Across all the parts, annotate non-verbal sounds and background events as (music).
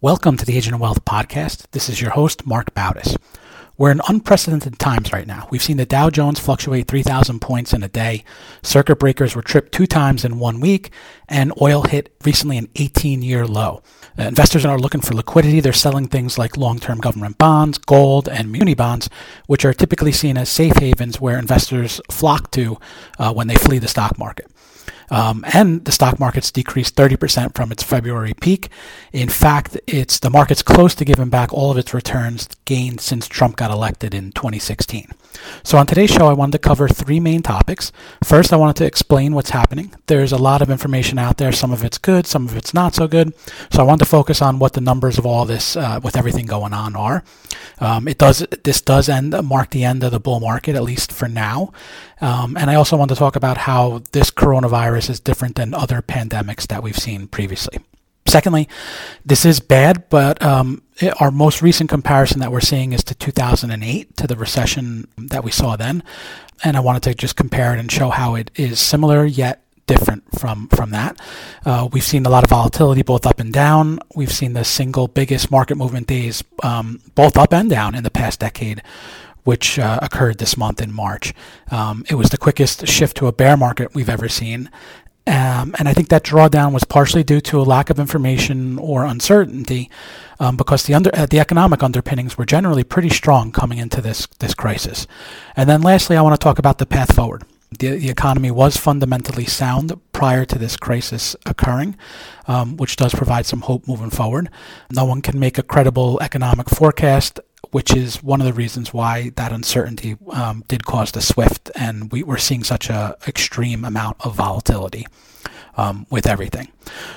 Welcome to the Agent of Wealth podcast. This is your host, Mark Bautis. We're in unprecedented times right now. We've seen the Dow Jones fluctuate 3,000 points in a day. Circuit breakers were tripped two times in one week, and oil hit recently an 18 year low. Uh, investors are looking for liquidity. They're selling things like long term government bonds, gold, and muni bonds, which are typically seen as safe havens where investors flock to uh, when they flee the stock market. Um, and the stock market's decreased 30% from its February peak. In fact, it's the market's close to giving back all of its returns gained since Trump got elected in 2016. So on today's show, I wanted to cover three main topics. First, I wanted to explain what's happening. There's a lot of information out there. Some of it's good, some of it's not so good. So I wanted to focus on what the numbers of all this, uh, with everything going on, are. Um, it does. This does end mark the end of the bull market, at least for now. Um, and I also want to talk about how this coronavirus is different than other pandemics that we've seen previously. Secondly, this is bad, but um, it, our most recent comparison that we're seeing is to 2008, to the recession that we saw then. And I wanted to just compare it and show how it is similar yet different from from that. Uh, we've seen a lot of volatility both up and down. We've seen the single biggest market movement days um, both up and down in the past decade, which uh, occurred this month in March. Um, it was the quickest shift to a bear market we've ever seen. Um, and I think that drawdown was partially due to a lack of information or uncertainty, um, because the under uh, the economic underpinnings were generally pretty strong coming into this this crisis. And then lastly, I want to talk about the path forward the, the economy was fundamentally sound prior to this crisis occurring, um, which does provide some hope moving forward. No one can make a credible economic forecast, which is one of the reasons why that uncertainty um, did cause the SWIFT, and we, we're seeing such a extreme amount of volatility um, with everything.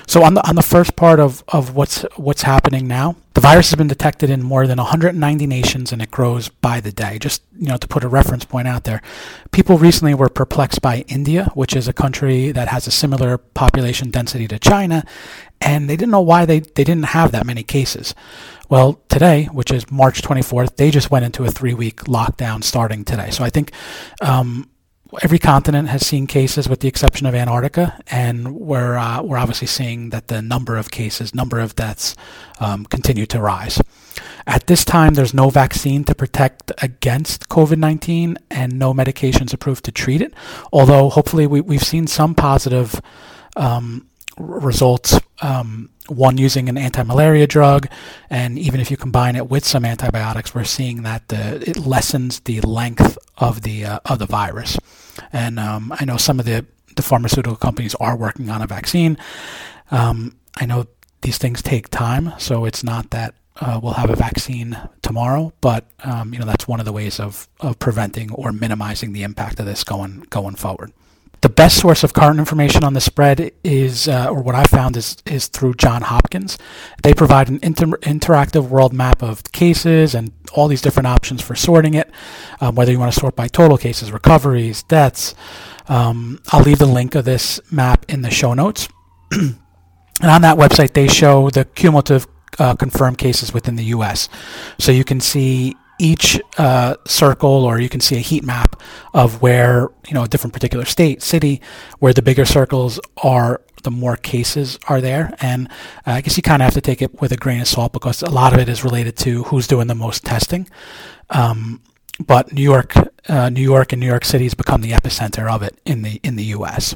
So on the on the first part of, of what's what's happening now, the virus has been detected in more than 190 nations, and it grows by the day. Just you know to put a reference point out there, people recently were perplexed by India, which is a country that has a similar population density to China, and they didn't know why they, they didn't have that many cases. Well, today, which is March 24th, they just went into a three week lockdown starting today. So I think um, every continent has seen cases with the exception of Antarctica, and we're uh, we're obviously seeing that the number of cases, number of deaths, um, continue to rise. At this time, there's no vaccine to protect against COVID-19 and no medications approved to treat it. Although hopefully we, we've seen some positive um, results. Um, one using an anti-malaria drug, and even if you combine it with some antibiotics, we're seeing that the, it lessens the length of the uh, of the virus. And um, I know some of the the pharmaceutical companies are working on a vaccine. Um, I know these things take time, so it's not that uh, we'll have a vaccine tomorrow, but um, you know that's one of the ways of, of preventing or minimizing the impact of this going going forward the best source of current information on the spread is, uh, or what I found is, is through John Hopkins. They provide an inter- interactive world map of cases and all these different options for sorting it, um, whether you want to sort by total cases, recoveries, deaths. Um, I'll leave the link of this map in the show notes. (clears throat) and on that website, they show the cumulative uh, confirmed cases within the U.S. So you can see each uh, circle, or you can see a heat map of where you know a different particular state, city, where the bigger circles are, the more cases are there. And uh, I guess you kind of have to take it with a grain of salt because a lot of it is related to who's doing the most testing. Um, but New York, uh, New York, and New York City has become the epicenter of it in the in the U.S.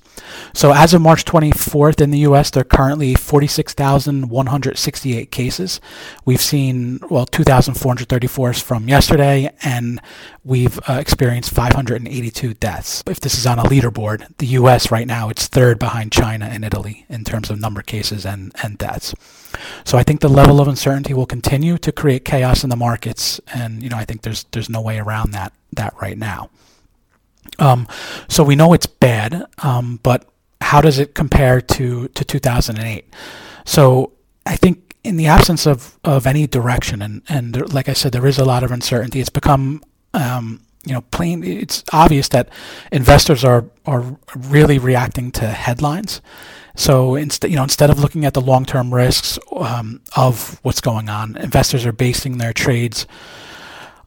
So as of March 24th in the U.S., there are currently 46,168 cases. We've seen well 2,434 from yesterday, and we've uh, experienced 582 deaths. If this is on a leaderboard, the U.S. right now it's third behind China and Italy in terms of number of cases and and deaths. So I think the level of uncertainty will continue to create chaos in the markets, and you know I think there's there's no way around that that right now. Um, so we know it's bad, um, but how does it compare to to 2008? So I think in the absence of, of any direction, and, and there, like I said, there is a lot of uncertainty. It's become um, you know, plain. It's obvious that investors are are really reacting to headlines. So instead, you know, instead of looking at the long-term risks um, of what's going on, investors are basing their trades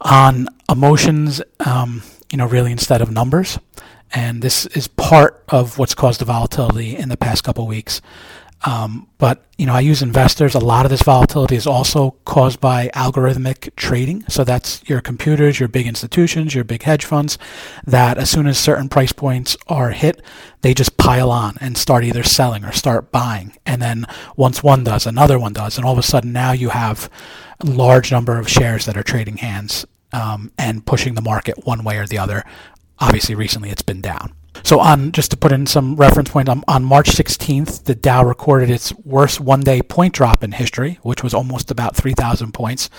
on emotions. Um, you know, really instead of numbers. And this is part of what's caused the volatility in the past couple of weeks. Um, but you know, I use investors. A lot of this volatility is also caused by algorithmic trading. So that's your computers, your big institutions, your big hedge funds. That as soon as certain price points are hit, they just pile on and start either selling or start buying. And then once one does, another one does, and all of a sudden now you have a large number of shares that are trading hands um, and pushing the market one way or the other. Obviously, recently it's been down. So on just to put in some reference point, on, on March 16th, the Dow recorded its worst one-day point drop in history, which was almost about 3,000 points,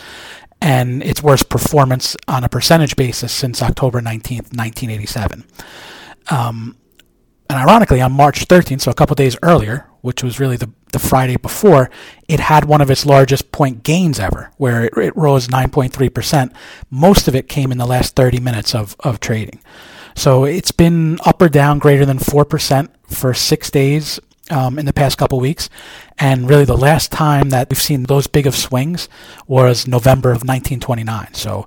and its worst performance on a percentage basis since October 19th, 1987. Um, and ironically, on March 13th, so a couple days earlier, which was really the, the Friday before, it had one of its largest point gains ever, where it, it rose 9.3%. Most of it came in the last 30 minutes of, of trading. So it's been up or down greater than 4% for six days um, in the past couple weeks. And really, the last time that we've seen those big of swings was November of 1929. So,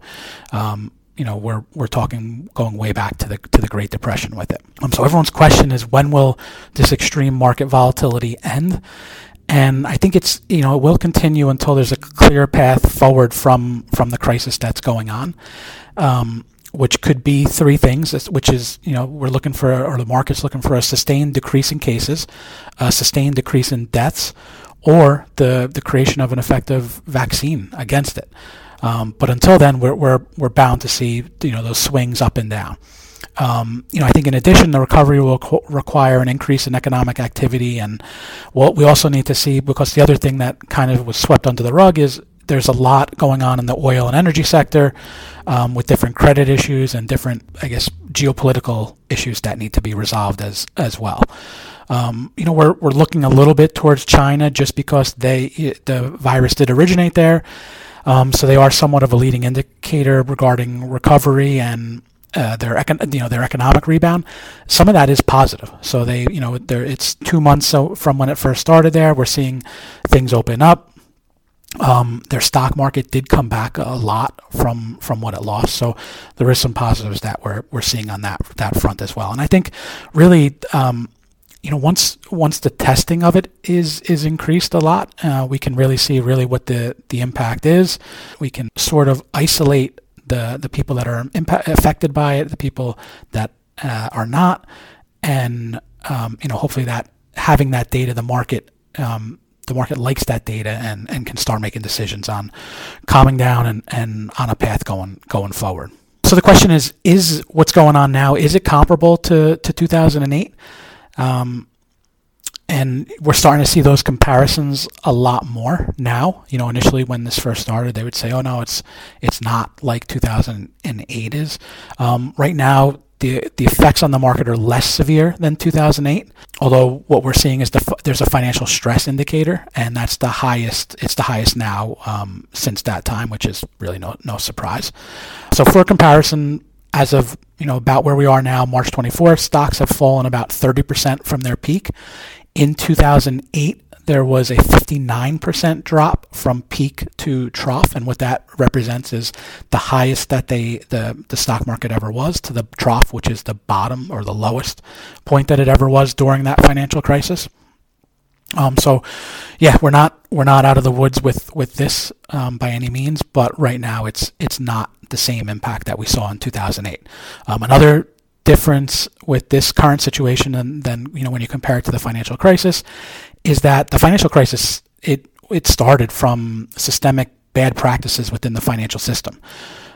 um, you know, we're we're talking going way back to the to the Great Depression with it. Um, so everyone's question is when will this extreme market volatility end? And I think it's you know it will continue until there's a clear path forward from from the crisis that's going on. Um, which could be three things, which is, you know, we're looking for, or the market's looking for a sustained decrease in cases, a sustained decrease in deaths, or the, the creation of an effective vaccine against it. Um, but until then, we're, we're, we're bound to see, you know, those swings up and down. Um, you know, I think in addition, the recovery will co- require an increase in economic activity, and what we also need to see, because the other thing that kind of was swept under the rug is there's a lot going on in the oil and energy sector um, with different credit issues and different, I guess, geopolitical issues that need to be resolved as as well. Um, you know, we're we're looking a little bit towards China just because they the virus did originate there, um, so they are somewhat of a leading indicator regarding recovery and. Uh, their econ- you know their economic rebound, some of that is positive. So they you know it's two months so from when it first started there. We're seeing things open up um, their stock market did come back a lot from from what it lost, so there is some positives that we're we're seeing on that that front as well. And I think really, um, you know, once once the testing of it is is increased a lot, uh, we can really see really what the the impact is. We can sort of isolate the the people that are impact, affected by it, the people that uh, are not, and um, you know, hopefully that having that data, the market um, the market likes that data and, and can start making decisions on calming down and, and on a path going going forward. So the question is, is what's going on now, is it comparable to, to 2008? Um, and we're starting to see those comparisons a lot more now. You know, initially when this first started, they would say, "Oh no, it's it's not like 2008 is." Um, right now, the the effects on the market are less severe than 2008. Although what we're seeing is the there's a financial stress indicator, and that's the highest. It's the highest now um, since that time, which is really no no surprise. So for comparison, as of you know about where we are now, March 24th, stocks have fallen about 30% from their peak. In 2008, there was a 59% drop from peak to trough, and what that represents is the highest that they the the stock market ever was to the trough, which is the bottom or the lowest point that it ever was during that financial crisis. Um, so, yeah, we're not we're not out of the woods with with this um, by any means, but right now it's it's not the same impact that we saw in 2008. Um, another difference with this current situation than, than you know when you compare it to the financial crisis is that the financial crisis it it started from systemic bad practices within the financial system.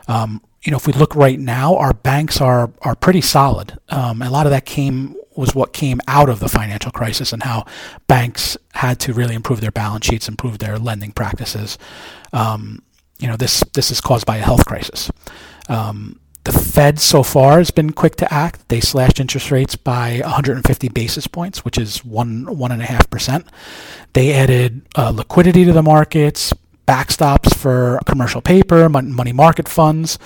Um, you know, if we look right now, our banks are are pretty solid. Um, a lot of that came was what came out of the financial crisis and how banks had to really improve their balance sheets, improve their lending practices. Um, you know, this this is caused by a health crisis. Um, The Fed so far has been quick to act. They slashed interest rates by 150 basis points, which is one one and a half percent. They added uh, liquidity to the markets, backstops for commercial paper, money market funds.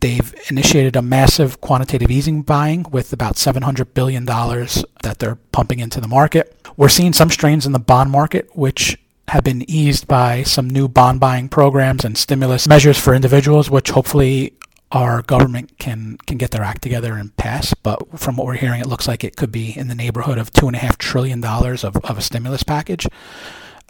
They've initiated a massive quantitative easing buying with about $700 billion that they're pumping into the market. We're seeing some strains in the bond market, which have been eased by some new bond buying programs and stimulus measures for individuals, which hopefully our government can can get their act together and pass. But from what we're hearing, it looks like it could be in the neighborhood of two and a half trillion dollars of, of a stimulus package.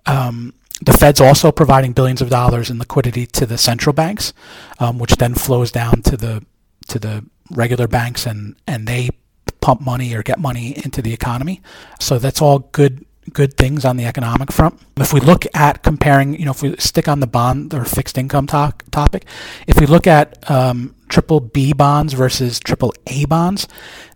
Um, the Fed's also providing billions of dollars in liquidity to the central banks, um, which then flows down to the to the regular banks, and and they pump money or get money into the economy. So that's all good good things on the economic front. If we look at comparing, you know, if we stick on the bond or fixed income to- topic, if we look at um, triple B bonds versus triple A bonds,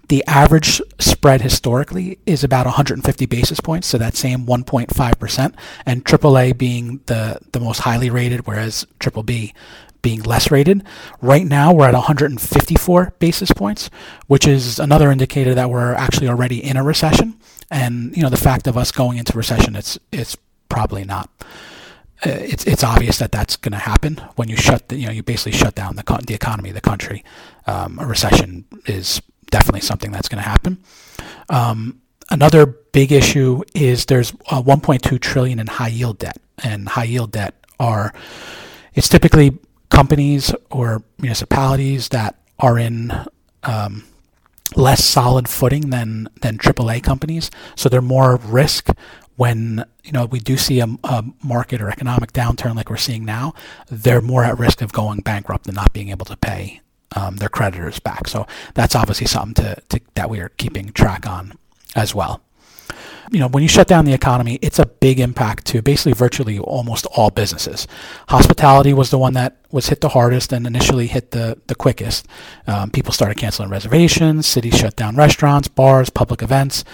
the average spread historically is about 150 basis points, so that same 1.5%, and AAA being the, the most highly rated, whereas triple B being less rated. Right now, we're at 154 basis points, which is another indicator that we're actually already in a recession. And you know, the fact of us going into recession, it's it's probably not. Uh, it's it's obvious that that's going to happen when you shut the, you know you basically shut down the the economy the country. Um, a recession is definitely something that's going to happen. Um, another big issue is there's uh, 1.2 trillion in high yield debt, and high yield debt are it's typically companies or municipalities that are in um, less solid footing than than AAA companies, so they're more risk when you know we do see a, a, market or economic downturn like we're seeing now. They're more at risk of going bankrupt and not being able to pay um, their creditors back. So that's obviously something to, to that we are keeping track on as well you know, when you shut down the economy, it's a big impact to basically virtually almost all businesses. Hospitality was the one that was hit the hardest and initially hit the, the quickest. Um, people started canceling reservations, cities shut down restaurants, bars, public events.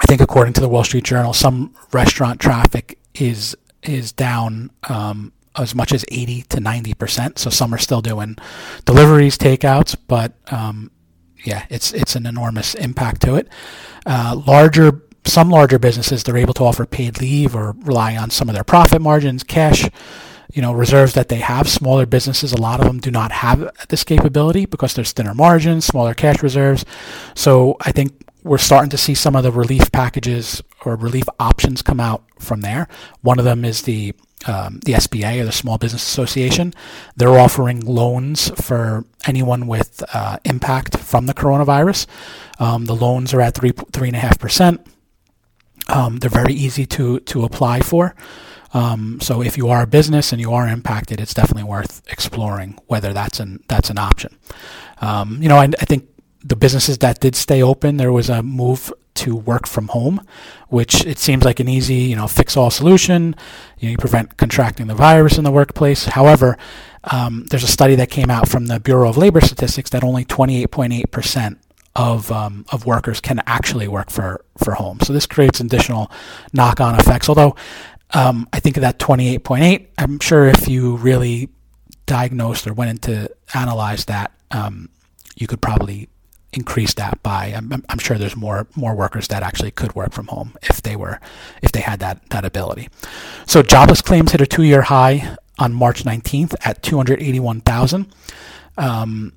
I think according to the Wall Street Journal, some restaurant traffic is is down um, as much as 80 to 90 percent. So some are still doing deliveries, takeouts, but um, yeah, it's it's an enormous impact to it. Uh, larger some larger businesses they're able to offer paid leave or rely on some of their profit margins, cash, you know, reserves that they have. Smaller businesses, a lot of them do not have this capability because there's thinner margins, smaller cash reserves. So I think we're starting to see some of the relief packages or relief options come out from there. One of them is the um, the SBA or the Small Business Association. They're offering loans for anyone with uh, impact from the coronavirus. Um, the loans are at three three and a half percent. Um, they're very easy to to apply for. Um, so if you are a business and you are impacted, it's definitely worth exploring whether that's an that's an option. Um, you know, I, I, think the businesses that did stay open, there was a move to work from home, which it seems like an easy, you know, fix-all solution. You, know, you prevent contracting the virus in the workplace. However, um, there's a study that came out from the Bureau of Labor Statistics that only 28.8 percent of um, of workers can actually work for for home. So this creates additional knock-on effects. Although um, I think that 28.8, I'm sure if you really diagnosed or went into analyze that, um, you could probably increase that by. I'm, I'm, sure there's more more workers that actually could work from home if they were if they had that that ability. So jobless claims hit a two-year high on March 19th at 281,000. Um,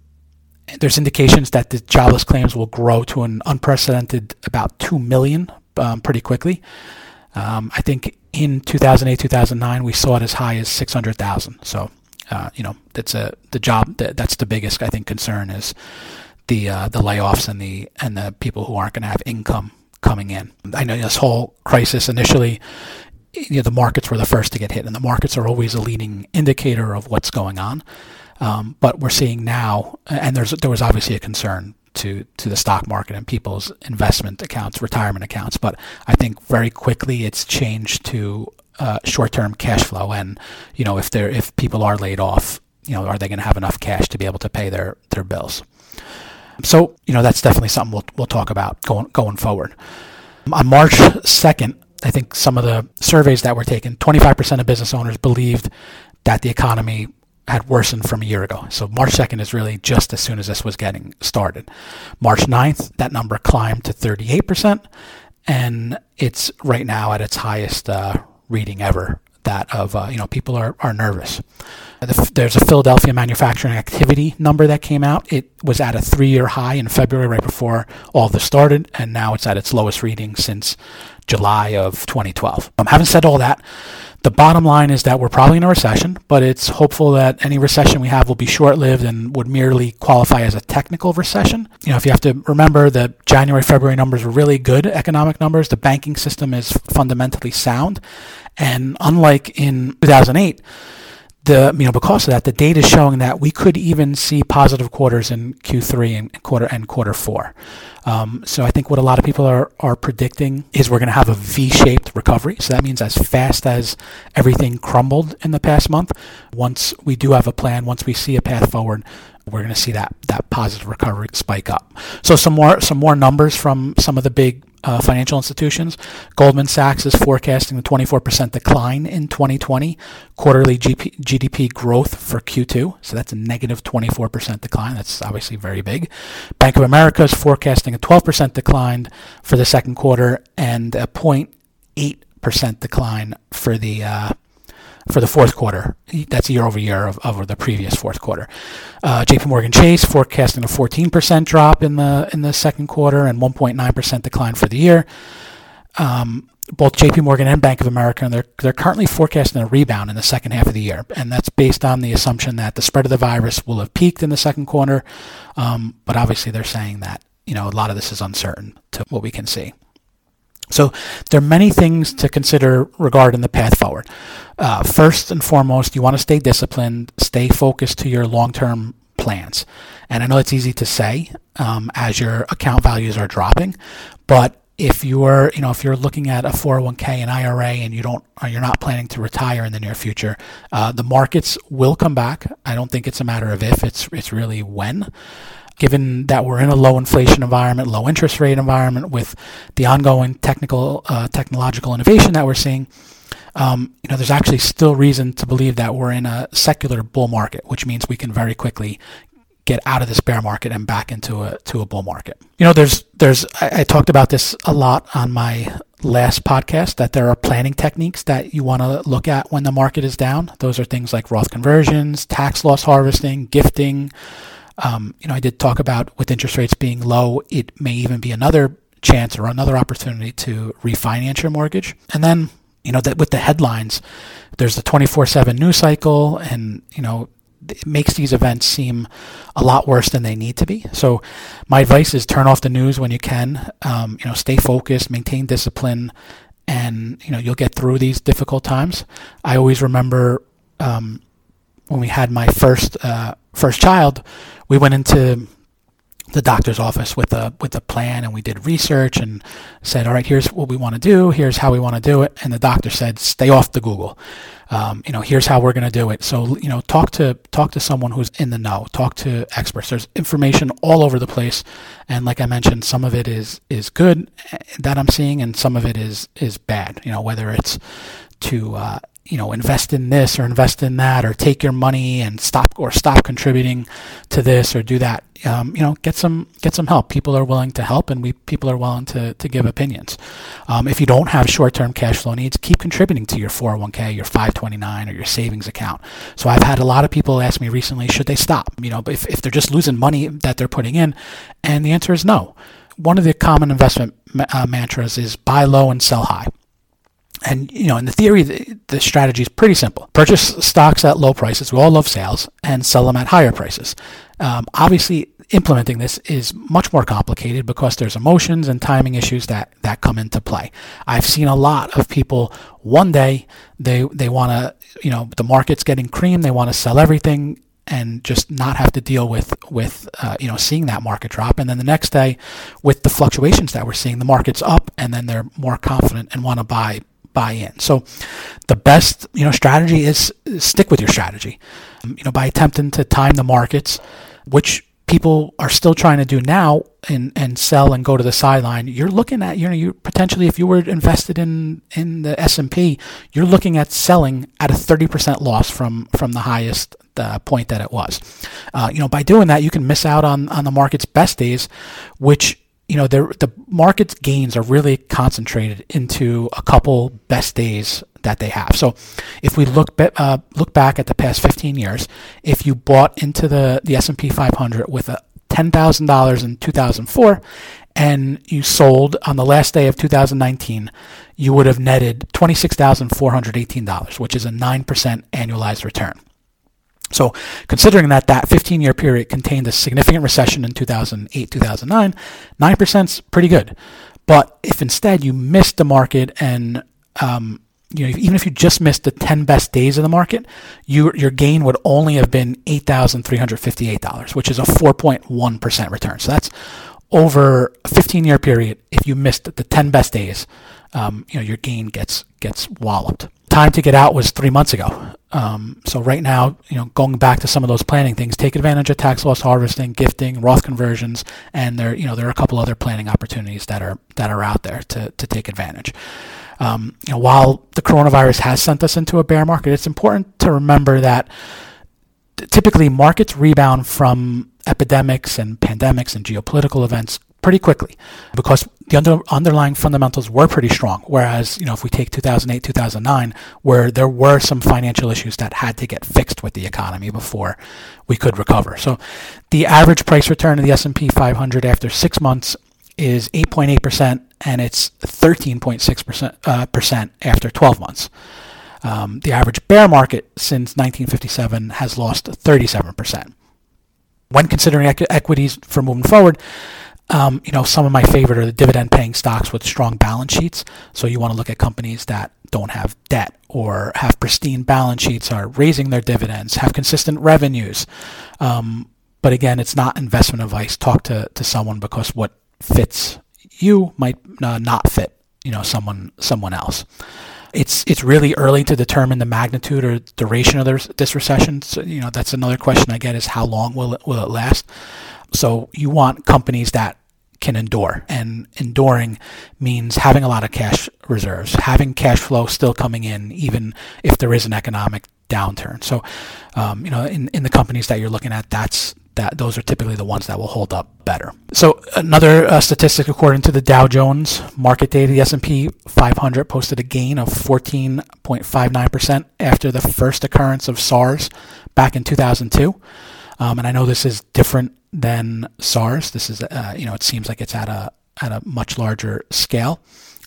there's indications that the jobless claims will grow to an unprecedented about 2 million um, pretty quickly. Um, I think in 2008, 2009, we saw it as high as 600,000. So, uh, you know, that's a the job that, that's the biggest I think concern is the uh, the layoffs and the and the people who aren't going to have income coming in. I know this whole crisis initially, you know, the markets were the first to get hit, and the markets are always a leading indicator of what's going on. Um, but we're seeing now, and there's there was obviously a concern to to the stock market and people's investment accounts, retirement accounts. But I think very quickly it's changed to uh, short-term cash flow, and you know if they're if people are laid off, you know are they going to have enough cash to be able to pay their their bills? So you know that's definitely something we'll we'll talk about going going forward. On March second, I think some of the surveys that were taken, 25% of business owners believed that the economy had worsened from a year ago. So March 2nd is really just as soon as this was getting started. March 9th, that number climbed to 38%, and it's right now at its highest uh, reading ever. That of uh, you know people are, are nervous. There's a Philadelphia manufacturing activity number that came out. It was at a three-year high in February, right before all this started, and now it's at its lowest reading since July of 2012. Um, having said all that, the bottom line is that we're probably in a recession, but it's hopeful that any recession we have will be short-lived and would merely qualify as a technical recession. You know, if you have to remember the January, February numbers were really good economic numbers. The banking system is fundamentally sound, and unlike in 2008 the you know because of that, the data is showing that we could even see positive quarters in Q3 and quarter and quarter four. Um, so I think what a lot of people are are predicting is we're going to have a V-shaped recovery. So that means as fast as everything crumbled in the past month, once we do have a plan, once we see a path forward, we're going to see that that positive recovery spike up. So some more some more numbers from some of the big uh, financial institutions. Goldman Sachs is forecasting a 24% decline in 2020, quarterly GP, GDP growth for Q2. So that's a negative 24% decline. That's obviously very big. Bank of America is forecasting a 12% decline for the second quarter and a 0.8% decline for the uh, for the fourth quarter. That's year over year of, over the previous fourth quarter. Uh, J.P. Morgan Chase forecasting a 14% drop in the in the second quarter and 1.9% decline for the year. Um, both J.P. Morgan and Bank of America, and they're they're currently forecasting a rebound in the second half of the year, and that's based on the assumption that the spread of the virus will have peaked in the second quarter. Um, but obviously, they're saying that you know a lot of this is uncertain to what we can see. So there are many things to consider regarding the path forward. Uh, first and foremost, you want to stay disciplined, stay focused to your long-term plans. And I know it's easy to say um, as your account values are dropping, but if you're, you know, if you're looking at a 401k and IRA and you don't, you're not planning to retire in the near future, uh, the markets will come back. I don't think it's a matter of if; it's it's really when given that we're in a low inflation environment, low interest rate environment, with the ongoing technical uh, technological innovation that we're seeing, um, you know, there's actually still reason to believe that we're in a secular bull market, which means we can very quickly get out of this bear market and back into a to a bull market. You know, there's there's I, I talked about this a lot on my last podcast that there are planning techniques that you want to look at when the market is down. Those are things like Roth conversions, tax loss harvesting, gifting. Um, you know, I did talk about with interest rates being low, it may even be another chance or another opportunity to refinance your mortgage. And then, you know, that with the headlines, there's the 24/7 news cycle, and you know, it makes these events seem a lot worse than they need to be. So, my advice is turn off the news when you can. Um, you know, stay focused, maintain discipline, and you know you'll get through these difficult times. I always remember um, when we had my first uh, first child, we went into the doctor's office with a with a plan and we did research and said, all right, here's what we want to do, here's how we want to do it, and the doctor said, stay off the Google. Um, you know, here's how we're going to do it. So you know, talk to talk to someone who's in the know, talk to experts. There's information all over the place, and like I mentioned, some of it is is good eh, that I'm seeing, and some of it is is bad. You know, whether it's to uh, you know invest in this or invest in that or take your money and stop or stop contributing to this or do that um, you know get some get some help. People are willing to help and we people are willing to, to give opinions. Um, if you don't have short-term cash flow needs keep contributing to your 401k your 529 or your savings account. So i've had a lot of people ask me recently should they stop? You know if, if they're just losing money that they're putting in and the answer is no. One of the common investment uh, mantras is buy low and sell high and you know, in the theory, the, the, strategy is pretty simple: purchase stocks at low prices. We all love sales, and sell them at higher prices. Um, obviously, implementing this is much more complicated because there's emotions and timing issues that that come into play. I've seen a lot of people. One day, they they want to, you know, the market's getting cream. They want to sell everything and just not have to deal with with uh, you know seeing that market drop and then the next day with the fluctuations that we're seeing the market's up and then they're more confident and want to buy buy in. So the best, you know, strategy is, stick with your strategy. Um, you know, by attempting to time the markets, which people are still trying to do now and, and sell and go to the sideline, you're looking at, you know, you potentially, if you were invested in, in the S&P, you're looking at selling at a 30% loss from, from the highest uh, point that it was. Uh, you know, by doing that, you can miss out on on the market's best days, which you know the market's gains are really concentrated into a couple best days that they have. So, if we look uh, look back at the past 15 years, if you bought into the the S&P 500 with a $10,000 in 2004 and you sold on the last day of 2019, you would have netted $26,418, which is a 9% annualized return. So, considering that that 15 year period contained a significant recession in 2008 2009, 9% is pretty good. But if instead you missed the market and um, you know, even if you just missed the 10 best days of the market, you, your gain would only have been $8,358, which is a 4.1% return. So that's over a 15 year period. If you missed the 10 best days, um, you know, your gain gets, gets walloped. Time to get out was three months ago. Um, so right now, you know, going back to some of those planning things, take advantage of tax loss harvesting, gifting, Roth conversions, and there, you know, there are a couple other planning opportunities that are, that are out there to, to take advantage. Um, you know, while the coronavirus has sent us into a bear market, it's important to remember that typically markets rebound from epidemics and pandemics and geopolitical events pretty quickly because the under, underlying fundamentals were pretty strong. Whereas, you know, if we take 2008, 2009, where there were some financial issues that had to get fixed with the economy before we could recover. So the average price return of the S&P 500 after six months is 8.8%, and it's 13.6% uh, percent after 12 months. Um, the average bear market since 1957 has lost 37%. When considering equ- equities for moving forward, um, you know, some of my favorite are the dividend paying stocks with strong balance sheets. So you want to look at companies that don't have debt or have pristine balance sheets, are raising their dividends, have consistent revenues. Um, but again, it's not investment advice. Talk to, to someone because what fits you might uh, not fit you know someone someone else. It's it's really early to determine the magnitude or duration of this, this recession. So, you know that's another question I get is how long will it will it last? So you want companies that can endure, and enduring means having a lot of cash reserves, having cash flow still coming in, even if there is an economic downturn. So, um, you know, in, in the companies that you're looking at, that's that those are typically the ones that will hold up better. So another uh, statistic according to the Dow Jones market data, the S&P 500 posted a gain of 14.59% after the first occurrence of SARS back in 2002. Um, and I know this is different than SARS. This is, uh, you know, it seems like it's at a at a much larger scale.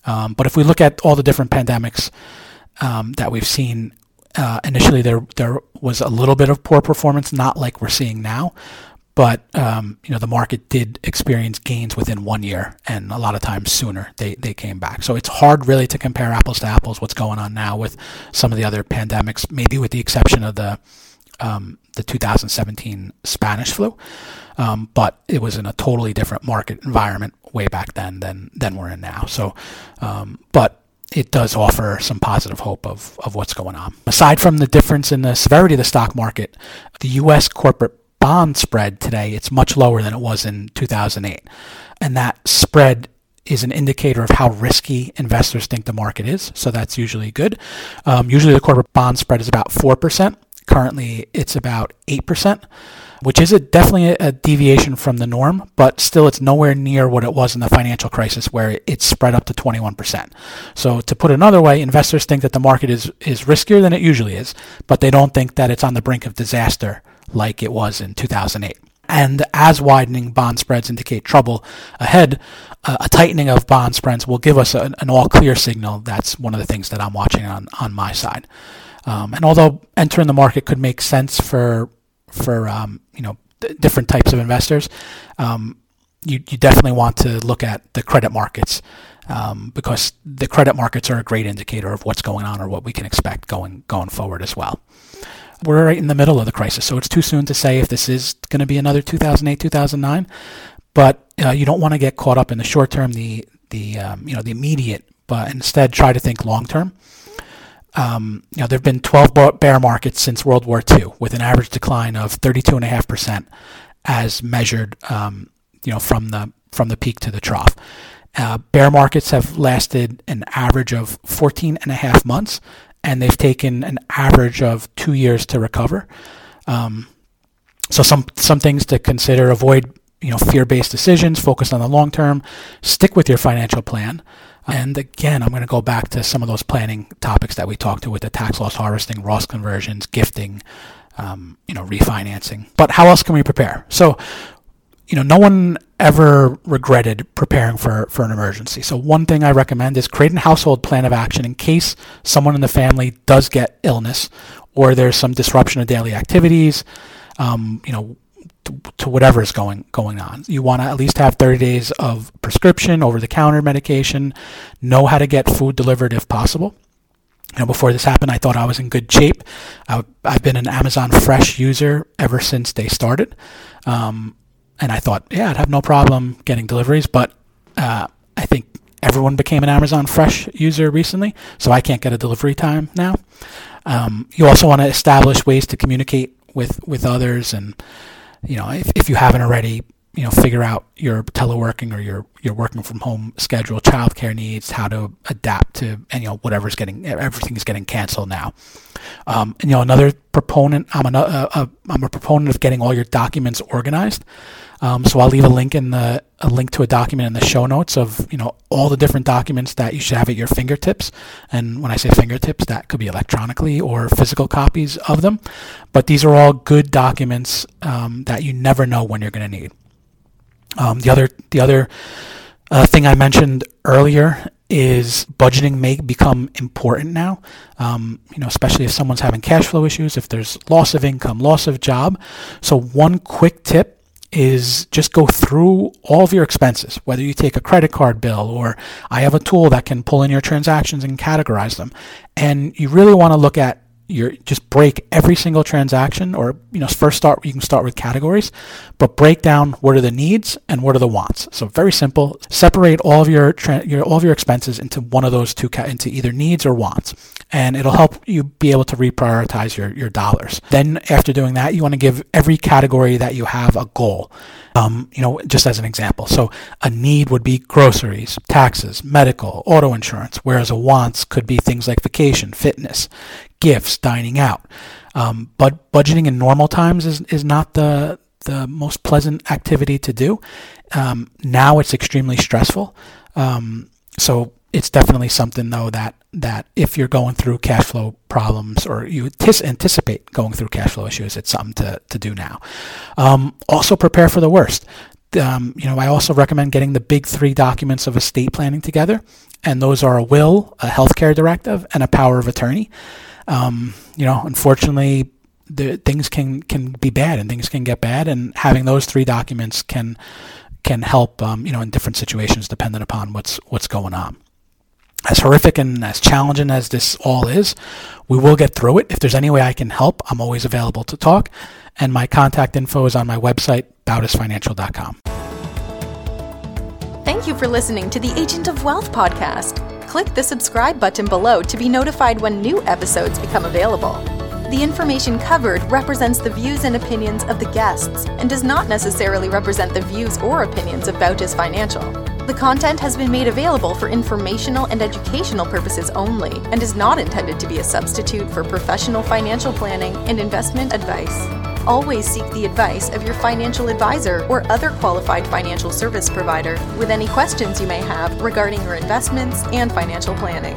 Um, but if we look at all the different pandemics um, that we've seen uh, initially there there was a little bit of poor performance, not like we're seeing now, but um, you know the market did experience gains within one year, and a lot of times sooner they they came back. So it's hard really to compare apples to apples. What's going on now with some of the other pandemics, maybe with the exception of the um, the 2017 Spanish flu, um, but it was in a totally different market environment way back then than than we're in now. So, um, but it does offer some positive hope of, of what's going on. Aside from the difference in the severity of the stock market, the U.S. corporate bond spread today, it's much lower than it was in 2008. And that spread is an indicator of how risky investors think the market is. So that's usually good. Um, usually the corporate bond spread is about 4%. Currently, it's about 8% which is a, definitely a, deviation from the norm, but still it's nowhere near what it was in the financial crisis where it, spread up to 21%. So to put it another way, investors think that the market is, is riskier than it usually is, but they don't think that it's on the brink of disaster like it was in 2008. And as widening bond spreads indicate trouble ahead, uh, a tightening of bond spreads will give us an, an all clear signal. That's one of the things that I'm watching on, on my side. Um, and although entering the market could make sense for for um, you know different types of investors, um, you you definitely want to look at the credit markets um, because the credit markets are a great indicator of what's going on or what we can expect going going forward as well. We're right in the middle of the crisis, so it's too soon to say if this is going to be another 2008 2009. But uh, you don't want to get caught up in the short term, the the um, you know the immediate, but instead try to think long term um, you know, there have been 12 bear markets since World War II, with an average decline of 32.5% as measured, um, you know, from the from the peak to the trough. Uh, bear markets have lasted an average of 14 and a half months, and they've taken an average of two years to recover. Um, so some some things to consider: avoid you know fear-based decisions, focus on the long term, stick with your financial plan. And again, I'm going to go back to some of those planning topics that we talked to with the tax loss harvesting, Roth conversions, gifting, um, you know, refinancing. But how else can we prepare? So, you know, no one ever regretted preparing for, for an emergency. So one thing I recommend is create a household plan of action in case someone in the family does get illness or there's some disruption of daily activities. Um, you know, to, whatever is going going on. You want to at least have 30 days of prescription, over the counter medication, know how to get food delivered if possible. You know, before this happened, I thought I was in good shape. I, have been an Amazon Fresh user ever since they started, um, and I thought, yeah, I'd have no problem getting deliveries. But uh, I think everyone became an Amazon Fresh user recently, so I can't get a delivery time now. Um, you also want to establish ways to communicate with with others and you know, if, if you haven't already, you know, figure out your teleworking or your your working from home schedule, childcare needs, how to adapt to, and you know, whatever's getting everything is getting canceled now. Um, and you know, another proponent, I'm a, a, I'm a proponent of getting all your documents organized. Um, so I'll leave a link in the a link to a document in the show notes of you know all the different documents that you should have at your fingertips. And when I say fingertips, that could be electronically or physical copies of them. But these are all good documents um, that you never know when you're going to need. Um, the other the other uh, thing I mentioned earlier is budgeting may become important now. Um, you know, especially if someone's having cash flow issues, if there's loss of income, loss of job. So one quick tip is just go through all of your expenses, whether you take a credit card bill or I have a tool that can pull in your transactions and categorize them. And you really want to look at your just break every single transaction or you know first start you can start with categories but break down what are the needs and what are the wants so very simple separate all of your, your all of your expenses into one of those two into either needs or wants and it'll help you be able to reprioritize your, your dollars. Then after doing that, you want to give every category that you have a goal. Um, you know, just as an example. So a need would be groceries, taxes, medical, auto insurance, whereas a wants could be things like vacation, fitness, gifts, dining out. Um, but budgeting in normal times is, is not the the most pleasant activity to do. Um, now it's extremely stressful. Um, so it's definitely something though that that if you're going through cash flow problems or you anticipate going through cash flow issues, it's something to, to do now. Um, also prepare for the worst. Um, you know, I also recommend getting the big three documents of estate planning together, and those are a will, a healthcare directive, and a power of attorney. Um, you know, unfortunately, the things can can be bad and things can get bad, and having those three documents can can help. Um, you know, in different situations, depending upon what's what's going on as horrific and as challenging as this all is, we will get through it. If there's any way I can help, I'm always available to talk. And my contact info is on my website, bautisfinancial.com. Thank you for listening to the Agent of Wealth podcast. Click the subscribe button below to be notified when new episodes become available. The information covered represents the views and opinions of the guests and does not necessarily represent the views or opinions of Bautis Financial. The content has been made available for informational and educational purposes only and is not intended to be a substitute for professional financial planning and investment advice. Always seek the advice of your financial advisor or other qualified financial service provider with any questions you may have regarding your investments and financial planning.